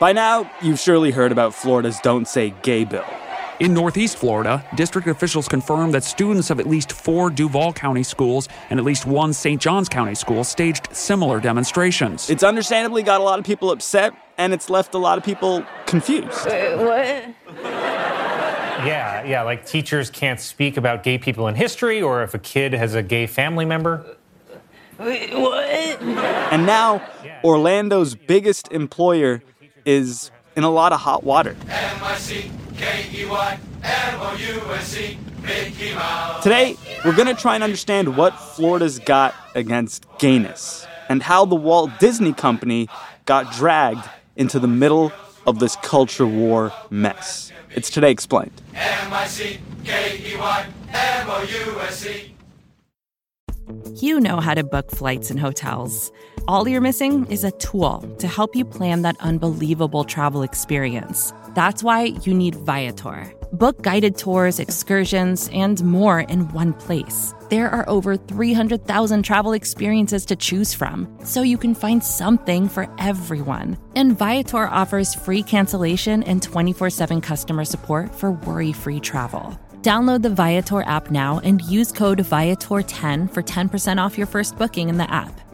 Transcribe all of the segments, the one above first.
By now, you've surely heard about Florida's Don't Say Gay bill. In Northeast Florida, district officials confirmed that students of at least four Duval County schools and at least one St. Johns County school staged similar demonstrations. It's understandably got a lot of people upset, and it's left a lot of people confused. Wait, what? Yeah, yeah, like teachers can't speak about gay people in history or if a kid has a gay family member. Wait, what? And now, Orlando's biggest employer is in a lot of hot water. Today, we're going to try and understand what Florida's got against gayness and how the Walt Disney Company got dragged into the middle of this culture war mess. It's Today Explained. You know how to book flights and hotels. All you're missing is a tool to help you plan that unbelievable travel experience. That's why you need Viator. Book guided tours, excursions, and more in one place. There are over 300,000 travel experiences to choose from, so you can find something for everyone. And Viator offers free cancellation and 24 7 customer support for worry free travel. Download the Viator app now and use code Viator10 for 10% off your first booking in the app.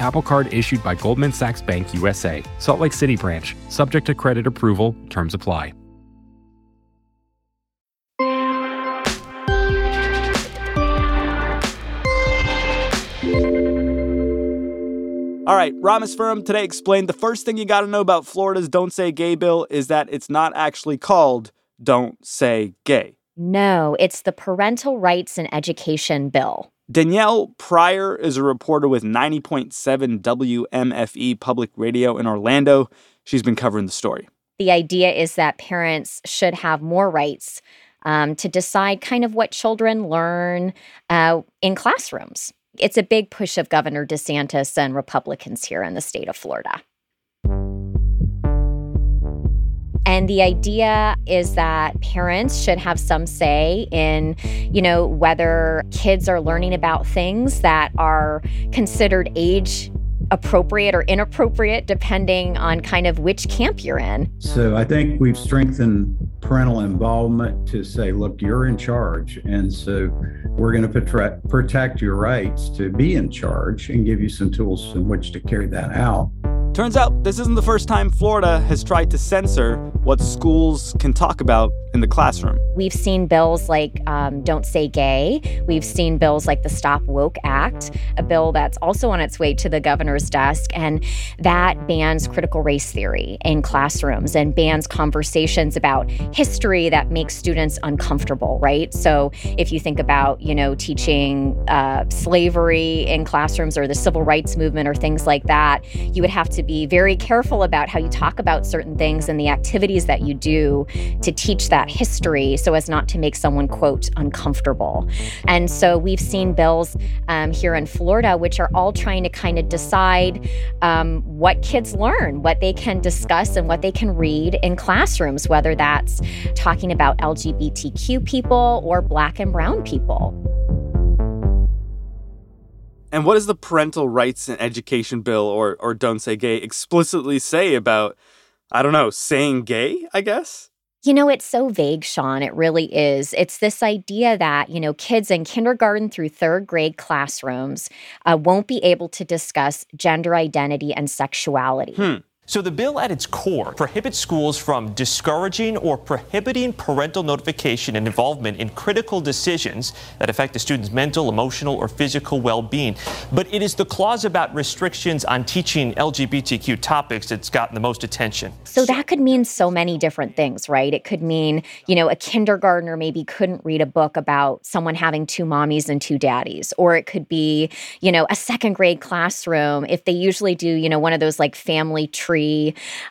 Apple Card issued by Goldman Sachs Bank USA, Salt Lake City branch, subject to credit approval, terms apply. All right, Rameswaram today explained the first thing you got to know about Florida's Don't Say Gay bill is that it's not actually called Don't Say Gay. No, it's the Parental Rights and Education Bill. Danielle Prieur is a reporter with 90.7 WMFE Public Radio in Orlando. She's been covering the story. The idea is that parents should have more rights um, to decide kind of what children learn uh, in classrooms. It's a big push of Governor DeSantis and Republicans here in the state of Florida. And the idea is that parents should have some say in, you know, whether kids are learning about things that are considered age appropriate or inappropriate depending on kind of which camp you're in. So I think we've strengthened parental involvement to say, look, you're in charge. And so we're going to protect your rights to be in charge and give you some tools in which to carry that out. Turns out this isn't the first time Florida has tried to censor what schools can talk about in the classroom. We've seen bills like um, Don't Say Gay. We've seen bills like the Stop Woke Act, a bill that's also on its way to the governor's desk, and that bans critical race theory in classrooms and bans conversations about history that makes students uncomfortable, right? So if you think about, you know, teaching uh, slavery in classrooms or the civil rights movement or things like that, you would have to be very careful about how you talk about certain things and the activities that you do to teach that that history so as not to make someone, quote, uncomfortable. And so we've seen bills um, here in Florida, which are all trying to kind of decide um, what kids learn, what they can discuss, and what they can read in classrooms, whether that's talking about LGBTQ people or Black and Brown people. And what does the Parental Rights and Education Bill, or, or Don't Say Gay, explicitly say about, I don't know, saying gay, I guess? You know, it's so vague, Sean. It really is. It's this idea that, you know, kids in kindergarten through third grade classrooms uh, won't be able to discuss gender identity and sexuality. Hmm. So the bill at its core prohibits schools from discouraging or prohibiting parental notification and involvement in critical decisions that affect the student's mental, emotional, or physical well-being. But it is the clause about restrictions on teaching LGBTQ topics that's gotten the most attention. So that could mean so many different things, right? It could mean, you know, a kindergartner maybe couldn't read a book about someone having two mommies and two daddies, or it could be, you know, a second grade classroom if they usually do, you know, one of those like family tree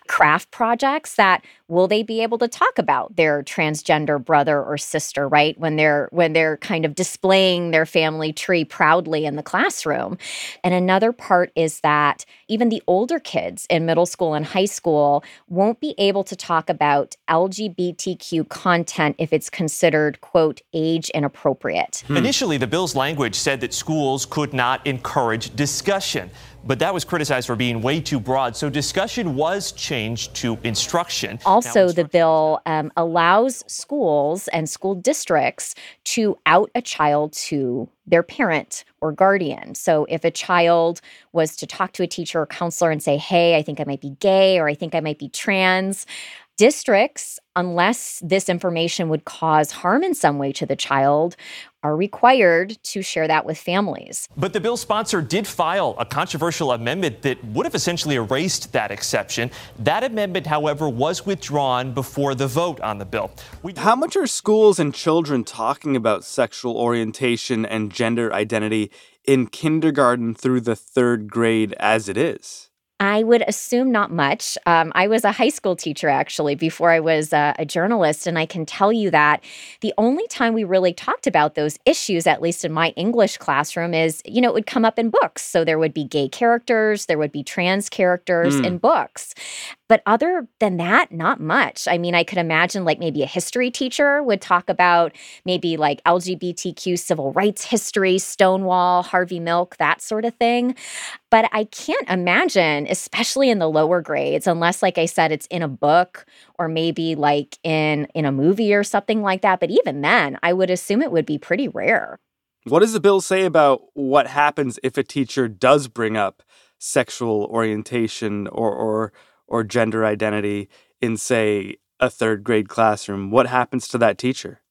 craft projects that will they be able to talk about their transgender brother or sister, right? When they're when they're kind of displaying their family tree proudly in the classroom. And another part is that even the older kids in middle school and high school won't be able to talk about LGBTQ content if it's considered quote age inappropriate. Hmm. Initially, the bill's language said that schools could not encourage discussion but that was criticized for being way too broad. So discussion was changed to instruction. Also, the bill um, allows schools and school districts to out a child to their parent or guardian. So if a child was to talk to a teacher or counselor and say, hey, I think I might be gay or I think I might be trans, districts, unless this information would cause harm in some way to the child, are required to share that with families. But the bill sponsor did file a controversial amendment that would have essentially erased that exception. That amendment, however, was withdrawn before the vote on the bill. We- How much are schools and children talking about sexual orientation and gender identity in kindergarten through the third grade as it is? I would assume not much. Um, I was a high school teacher actually before I was a, a journalist, and I can tell you that the only time we really talked about those issues, at least in my English classroom, is you know it would come up in books. So there would be gay characters, there would be trans characters mm. in books, but other than that, not much. I mean, I could imagine like maybe a history teacher would talk about maybe like LGBTQ civil rights history, Stonewall, Harvey Milk, that sort of thing. But I can't imagine, especially in the lower grades, unless like I said it's in a book or maybe like in in a movie or something like that, but even then, I would assume it would be pretty rare. What does the bill say about what happens if a teacher does bring up sexual orientation or or or gender identity in, say, a third grade classroom, what happens to that teacher?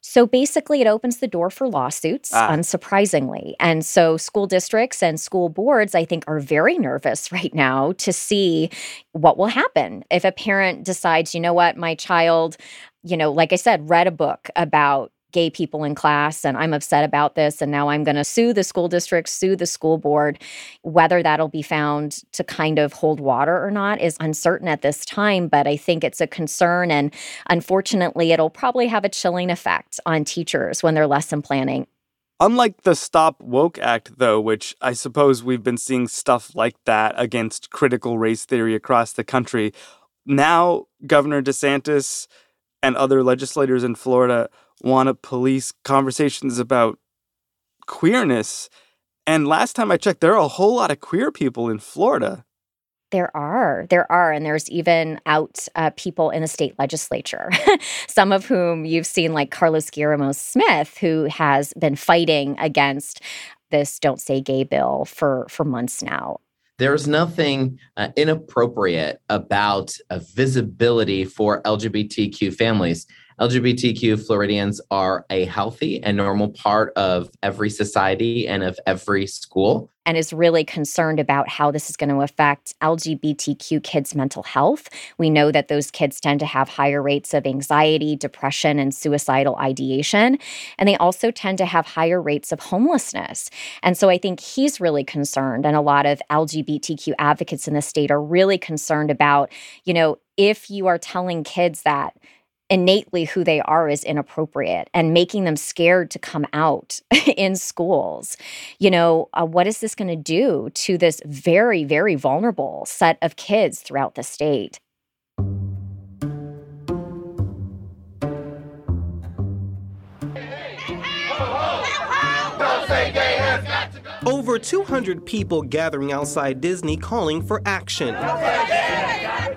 So basically, it opens the door for lawsuits, ah. unsurprisingly. And so, school districts and school boards, I think, are very nervous right now to see what will happen if a parent decides, you know what, my child, you know, like I said, read a book about gay people in class and I'm upset about this and now I'm going to sue the school district, sue the school board. Whether that'll be found to kind of hold water or not is uncertain at this time, but I think it's a concern and unfortunately it'll probably have a chilling effect on teachers when they're lesson planning. Unlike the Stop Woke Act, though, which I suppose we've been seeing stuff like that against critical race theory across the country, now Governor DeSantis and other legislators in Florida want to police conversations about queerness. And last time I checked, there are a whole lot of queer people in Florida. There are, there are, and there's even out uh, people in the state legislature, some of whom you've seen, like Carlos Guillermo Smith, who has been fighting against this "Don't Say Gay" bill for for months now. There's nothing uh, inappropriate about a visibility for LGBTQ families. LGBTQ Floridians are a healthy and normal part of every society and of every school. And is really concerned about how this is going to affect LGBTQ kids' mental health. We know that those kids tend to have higher rates of anxiety, depression, and suicidal ideation. And they also tend to have higher rates of homelessness. And so I think he's really concerned. And a lot of LGBTQ advocates in the state are really concerned about, you know, if you are telling kids that innately who they are is inappropriate and making them scared to come out in schools. You know, uh, what is this going to do to this very, very vulnerable set of kids throughout the state? Over 200 people gathering outside Disney calling for action.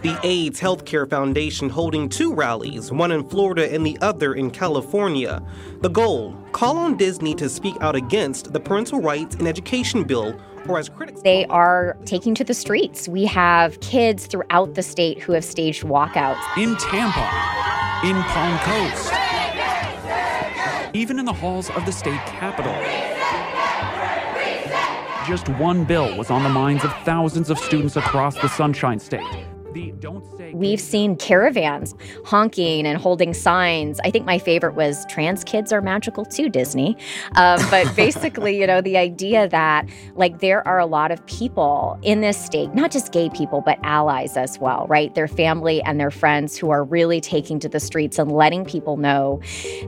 The AIDS Healthcare Foundation holding two rallies, one in Florida and the other in California. The goal call on Disney to speak out against the Parental Rights and Education Bill or as critics they are taking to the streets. We have kids throughout the state who have staged walkouts. In Tampa, in Palm Coast, even in the halls of the state capitol. Just one bill was on the minds of thousands of students across the Sunshine State The don't say We've seen caravans honking and holding signs. I think my favorite was trans kids are magical too, Disney. Um, but basically, you know, the idea that like there are a lot of people in this state, not just gay people, but allies as well, right? Their family and their friends who are really taking to the streets and letting people know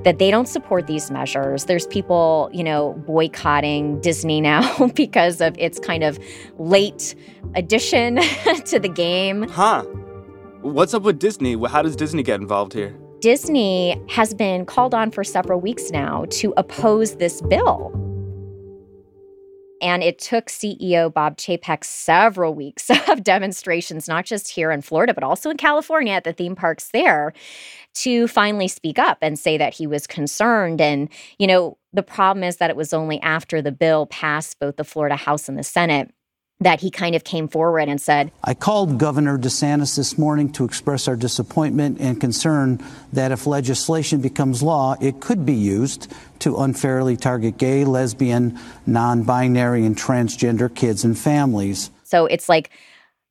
that they don't support these measures. There's people, you know, boycotting Disney now because of its kind of late addition to the game. Huh. What's up with Disney? How does Disney get involved here? Disney has been called on for several weeks now to oppose this bill. And it took CEO Bob Chapek several weeks of demonstrations, not just here in Florida, but also in California at the theme parks there, to finally speak up and say that he was concerned. And, you know, the problem is that it was only after the bill passed both the Florida House and the Senate that he kind of came forward and said, I called Governor DeSantis this morning to express our disappointment and concern that if legislation becomes law, it could be used to unfairly target gay, lesbian, non binary, and transgender kids and families. So it's like,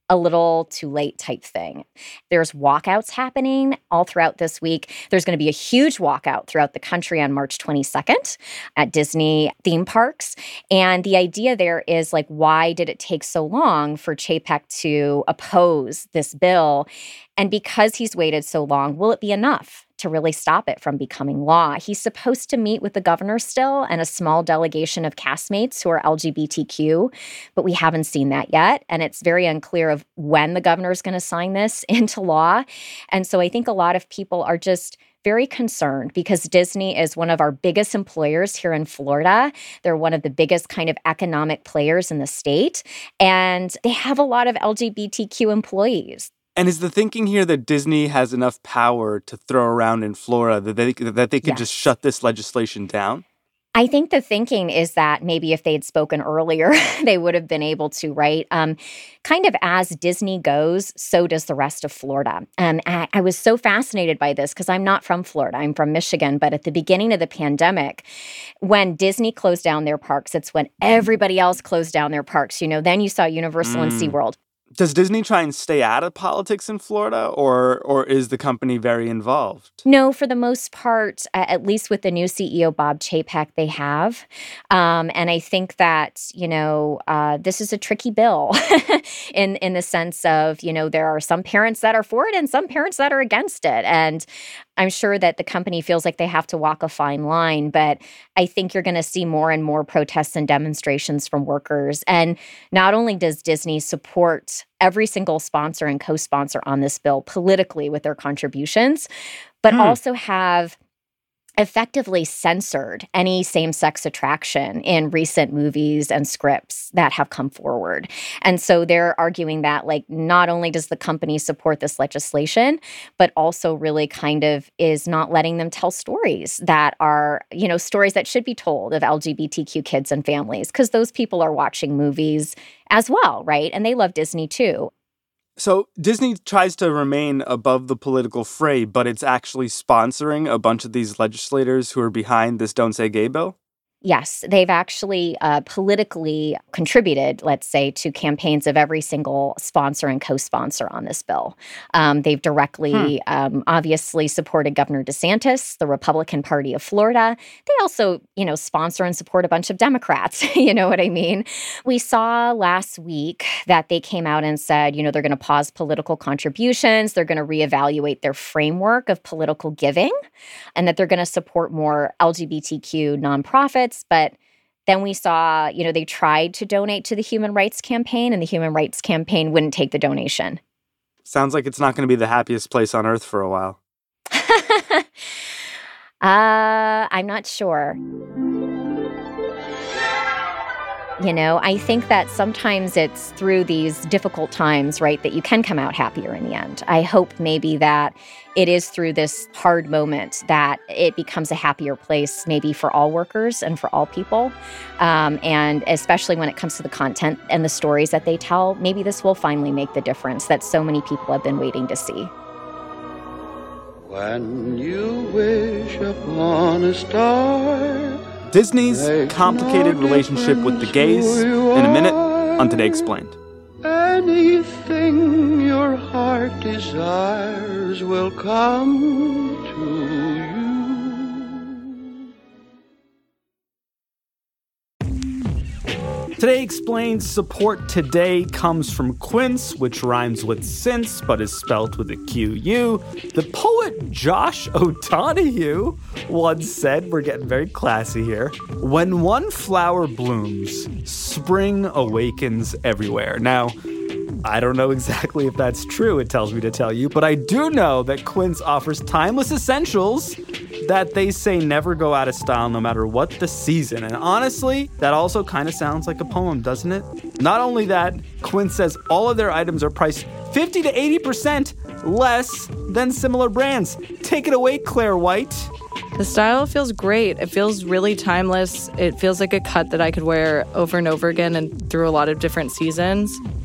a little too late type thing. There's walkouts happening all throughout this week. There's going to be a huge walkout throughout the country on March 22nd at Disney theme parks. And the idea there is like, why did it take so long for Chapek to oppose this bill? And because he's waited so long, will it be enough? to really stop it from becoming law. He's supposed to meet with the governor still and a small delegation of castmates who are LGBTQ, but we haven't seen that yet. And it's very unclear of when the governor is going to sign this into law. And so I think a lot of people are just very concerned because Disney is one of our biggest employers here in Florida. They're one of the biggest kind of economic players in the state, and they have a lot of LGBTQ employees. And is the thinking here that Disney has enough power to throw around in Florida that they that they could Yes. just shut this legislation down? I think the thinking is that maybe if they had spoken earlier, they would have been able to, right? Um, kind of as Disney goes, so does the rest of Florida. Um, I, I was so fascinated by this because I'm not from Florida, I'm from Michigan. But at the beginning of the pandemic, when Disney closed down their parks, it's when everybody else closed down their parks. You know, then you saw Universal and Mm. SeaWorld. Does Disney try and stay out of politics in Florida, or or is the company very involved? No, for the most part, at least with the new CEO Bob Chapek, they have, um, and I think that you know uh, this is a tricky bill, in in the sense of you know there are some parents that are for it and some parents that are against it, and I'm sure that the company feels like they have to walk a fine line, but I think you're going to see more and more protests and demonstrations from workers. And not only does Disney support every single sponsor and co sponsor on this bill politically with their contributions, but Hmm. also have effectively censored any same sex attraction in recent movies and scripts that have come forward. And so they're arguing that, like, not only does the company support this legislation, but also really kind of is not letting them tell stories that are, you know, stories that should be told of LGBTQ kids and families, because those people are watching movies as well, right? And they love Disney too. So Disney tries to remain above the political fray, but it's actually sponsoring a bunch of these legislators who are behind this "Don't Say Gay" bill. Yes, they've actually uh, politically contributed, let's say, to campaigns of every single sponsor and co sponsor on this bill. Um, they've directly, um, obviously, supported Governor DeSantis, the Republican Party of Florida. They also, you know, sponsor and support a bunch of Democrats. you know what I mean? We saw last week that they came out and said, you know, they're going to pause political contributions, they're going to reevaluate their framework of political giving, and that they're going to support more LGBTQ nonprofits. But then we saw, you know, they tried to donate to the Human Rights Campaign, and the Human Rights Campaign wouldn't take the donation. Sounds like it's not going to be the happiest place on earth for a while. Uh, I'm not sure. You know, I think that sometimes it's through these difficult times, right, that you can come out happier in the end. I hope maybe that it is through this hard moment that it becomes a happier place, maybe for all workers and for all people. Um, and especially when it comes to the content and the stories that they tell, maybe this will finally make the difference that so many people have been waiting to see. When you wish upon a star. Disney's complicated relationship with the gays in a minute on Today Explained. Anything your heart desires will come Today Explains support today comes from Quince, which rhymes with since but is spelled with a Q-U. The poet Josh O'Donohue once said, we're getting very classy here, when one flower blooms, spring awakens everywhere. Now, I don't know exactly if that's true, it tells me to tell you, but I do know that Quince offers timeless essentials that they say never go out of style no matter what the season. And honestly, that also kind of sounds like a poem, doesn't it? Not only that, Quince says all of their items are priced 50 to 80% less than similar brands. Take it away, Claire White. The style feels great. It feels really timeless. It feels like a cut that I could wear over and over again and through a lot of different seasons.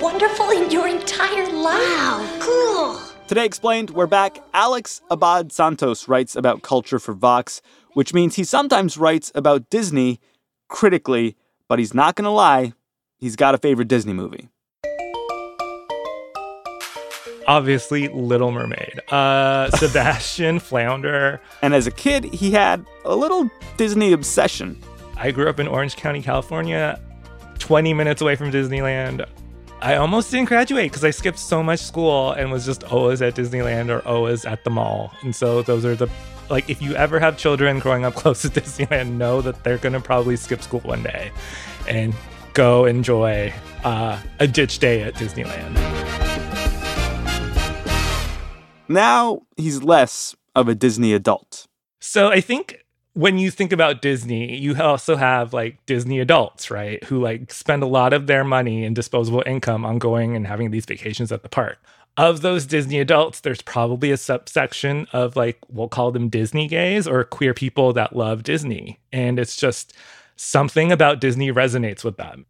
Wonderful in your entire life? Wow, cool. Today Explained, we're back. Alex Abad Santos writes about culture for Vox, which means he sometimes writes about Disney critically, but he's not going to lie, he's got a favorite Disney movie. Obviously, Little Mermaid. Uh, Sebastian Flounder. And as a kid, he had a little Disney obsession. I grew up in Orange County, California, 20 minutes away from Disneyland. I almost didn't graduate because I skipped so much school and was just always at Disneyland or always at the mall. And so those are the like if you ever have children growing up close to Disneyland, know that they're gonna probably skip school one day and go enjoy uh, a ditch day at Disneyland. Now he's less of a Disney adult. So I think when you think about Disney, you also have like Disney adults, right? Who like spend a lot of their money and disposable income on going and having these vacations at the park. Of those Disney adults, there's probably a subsection of like, we'll call them Disney gays or queer people that love Disney. And it's just something about Disney resonates with them.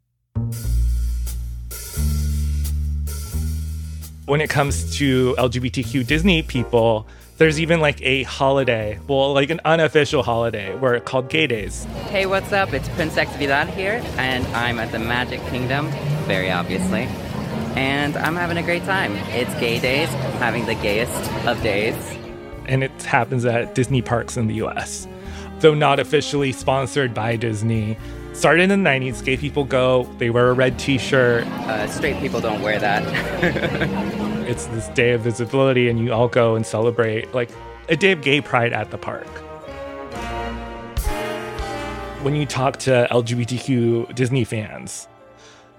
When it comes to LGBTQ Disney people, there's even like a holiday, well, like an unofficial holiday, where it's called Gay Days. Hey, what's up? It's Princess Vidal here, and I'm at the Magic Kingdom, very obviously. And I'm having a great time. It's Gay Days, having the gayest of days. And it happens at Disney parks in the US. Though not officially sponsored by Disney, started in the 90s, gay people go, they wear a red t shirt. Uh, straight people don't wear that. it's this day of visibility, and you all go and celebrate like a day of gay pride at the park. When you talk to LGBTQ Disney fans,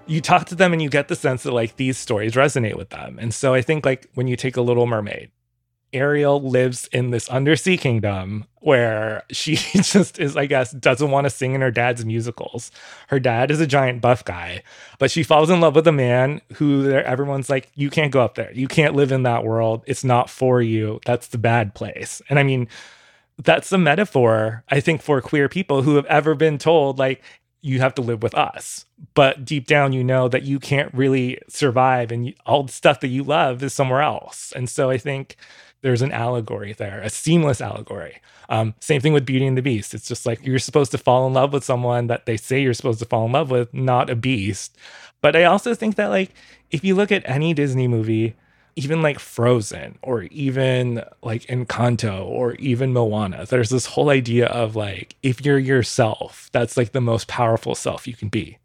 you talk to them and you get the sense that like these stories resonate with them. And so I think like when you take a Little Mermaid, Ariel lives in this undersea kingdom where she just is, I guess, doesn't want to sing in her dad's musicals. Her dad is a giant buff guy, but she falls in love with a man who everyone's like, you can't go up there. You can't live in that world. It's not for you. That's the bad place. And I mean, that's a metaphor, I think, for queer people who have ever been told, like, you have to live with us. But deep down, you know that you can't really survive and all the stuff that you love is somewhere else. And so I think there's an allegory there, a seamless allegory. Um, same thing with Beauty and the Beast. It's just like you're supposed to fall in love with someone that they say you're supposed to fall in love with, not a beast. But I also think that, like, if you look at any Disney movie, even like Frozen or even like Encanto or even Moana, there's this whole idea of like, if you're yourself, that's like the most powerful self you can be.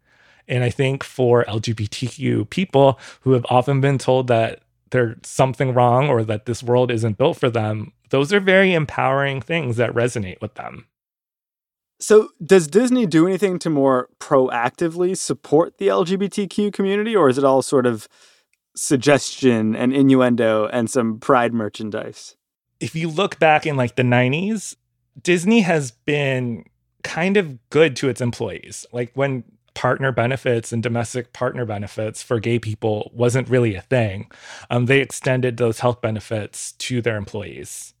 And I think for LGBTQ people who have often been told that there's something wrong or that this world isn't built for them, those are very empowering things that resonate with them. So, does Disney do anything to more proactively support the LGBTQ community, or is it all sort of suggestion and innuendo and some pride merchandise? If you look back in like the 90s, Disney has been kind of good to its employees. Like when partner benefits and domestic partner benefits for gay people wasn't really a thing, um, they extended those health benefits to their employees.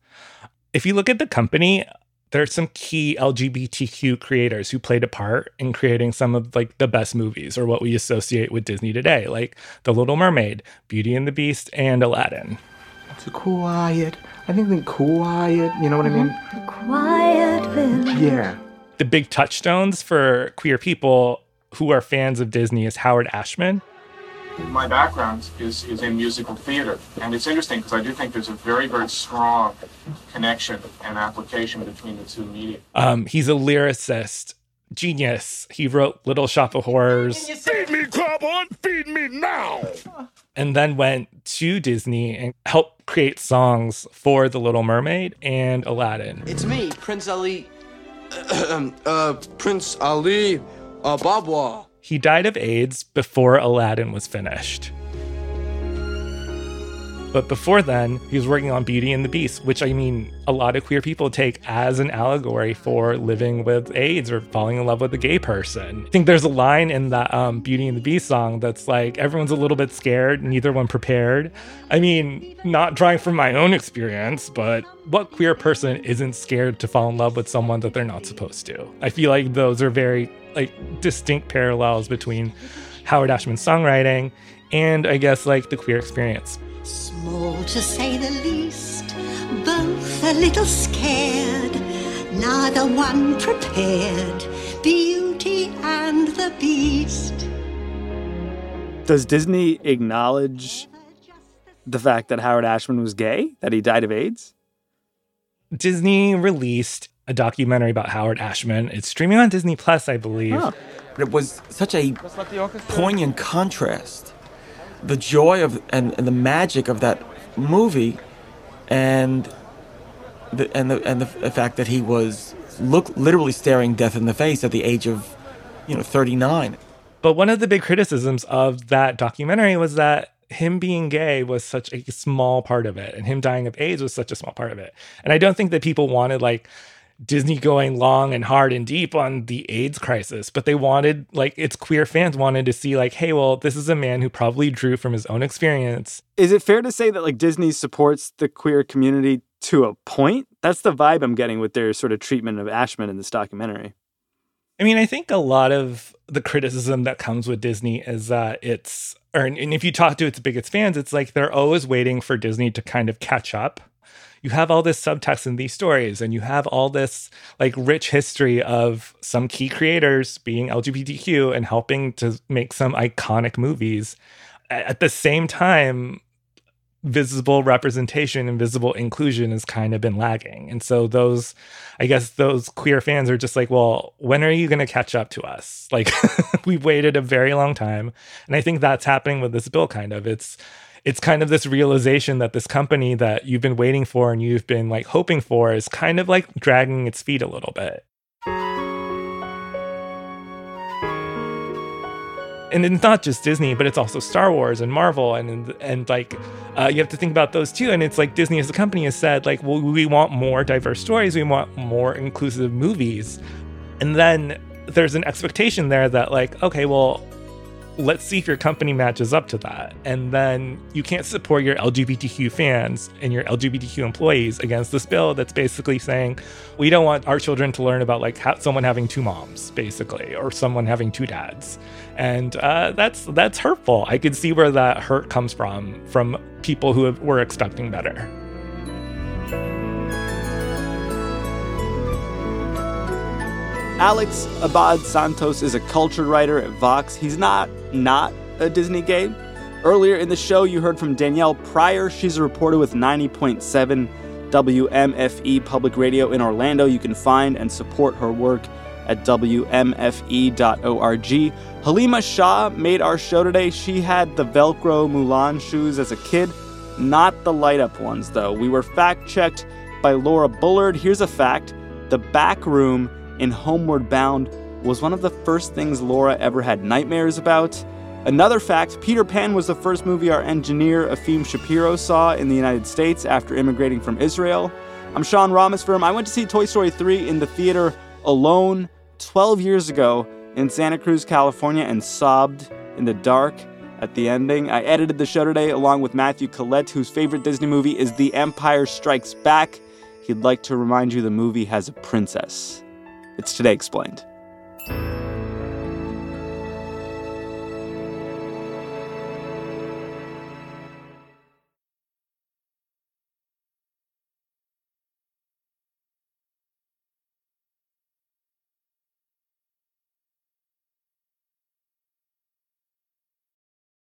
If you look at the company, there are some key LGBTQ creators who played a part in creating some of like the best movies or what we associate with Disney today, like The Little Mermaid, Beauty and the Beast, and Aladdin. It's a quiet. I think the quiet. You know what I mean? Quiet village. Yeah. The big touchstones for queer people who are fans of Disney is Howard Ashman. My background is, is in musical theater, and it's interesting because I do think there's a very, very strong connection and application between the two media. Um, he's a lyricist, genius. He wrote Little Shop of Horrors. Feed me, Krelborn! Feed me now! and then went to Disney and helped create songs for The Little Mermaid and Aladdin. It's me, Prince Ali. uh, Prince Ali Babwa. He died of AIDS before Aladdin was finished. But before then, he was working on Beauty and the Beast, which I mean, a lot of queer people take as an allegory for living with AIDS or falling in love with a gay person. I think there's a line in that um, Beauty and the Beast song that's like, everyone's a little bit scared, neither one prepared. I mean, not drawing from my own experience, but what queer person isn't scared to fall in love with someone that they're not supposed to? I feel like those are very like distinct parallels between Howard Ashman's songwriting and I guess like the queer experience. Small to say the least, both a little scared, neither one prepared. Beauty and the Beast. Does Disney acknowledge the fact that Howard Ashman was gay, that he died of AIDS? Disney released a documentary about Howard Ashman. It's streaming on Disney Plus, I believe. Huh. But it was such a poignant contrast. The joy of and, and the magic of that movie, and the and the and the, fact that he was look literally staring death in the face at the age of, you know, thirty nine. But one of the big criticisms of that documentary was that him being gay was such a small part of it, and him dying of AIDS was such a small part of it. And I don't think that people wanted like Disney going long and hard and deep on the AIDS crisis, but they wanted, like, its queer fans wanted to see, like, hey, well, this is a man who probably drew from his own experience. Is it fair to say that, like, Disney supports the queer community to a point? That's the vibe I'm getting with their sort of treatment of Ashman in this documentary. I mean, I think a lot of the criticism that comes with Disney is that it's, or, and if you talk to its biggest fans, it's like they're always waiting for Disney to kind of catch up you have all this subtext in these stories and you have all this like rich history of some key creators being LGBTQ and helping to make some iconic movies. At the same time, visible representation and visible inclusion has kind of been lagging. And so those I guess those queer fans are just like, well, when are you going to catch up to us? Like we've waited a very long time. And I think that's happening with this bill kind of. It's it's kind of this realization that this company that you've been waiting for and you've been like hoping for is kind of like dragging its feet a little bit. and it's not just Disney, but it's also Star Wars and Marvel, and and like uh, you have to think about those too. And it's like Disney as a company has said, like, well, we want more diverse stories, we want more inclusive movies, and then there's an expectation there that like, okay, well, let's see if your company matches up to that. And then you can't support your LGBTQ fans and your LGBTQ employees against this bill that's basically saying we don't want our children to learn about like ha- someone having two moms, basically, or someone having two dads. And uh, that's that's hurtful. I could see where that hurt comes from from people who have, were expecting better. Alex Abad Santos is a culture writer at Vox. He's not not a Disney gay. Earlier in the show, you heard from Danielle Prieur. She's a reporter with 90.7 WMFE Public Radio in Orlando. You can find and support her work at WMFE.org. Haleema Shah made our show today. She had the Velcro Mulan shoes as a kid, not the light up ones, though. We were fact checked by Laura Bullard. Here's a fact the back room in Homeward Bound was one of the first things Laura ever had nightmares about. Another fact Peter Pan was the first movie our engineer Efim Shapiro saw in the United States after immigrating from Israel. I'm Sean Rameswaram. I went to see Toy Story 3 in the theater alone 12 years ago in Santa Cruz, California, and sobbed in the dark at the ending. I edited the show today along with Matthew Collette, whose favorite Disney movie is The Empire Strikes Back. He'd like to remind you the movie has a princess. It's Today Explained. Thank you.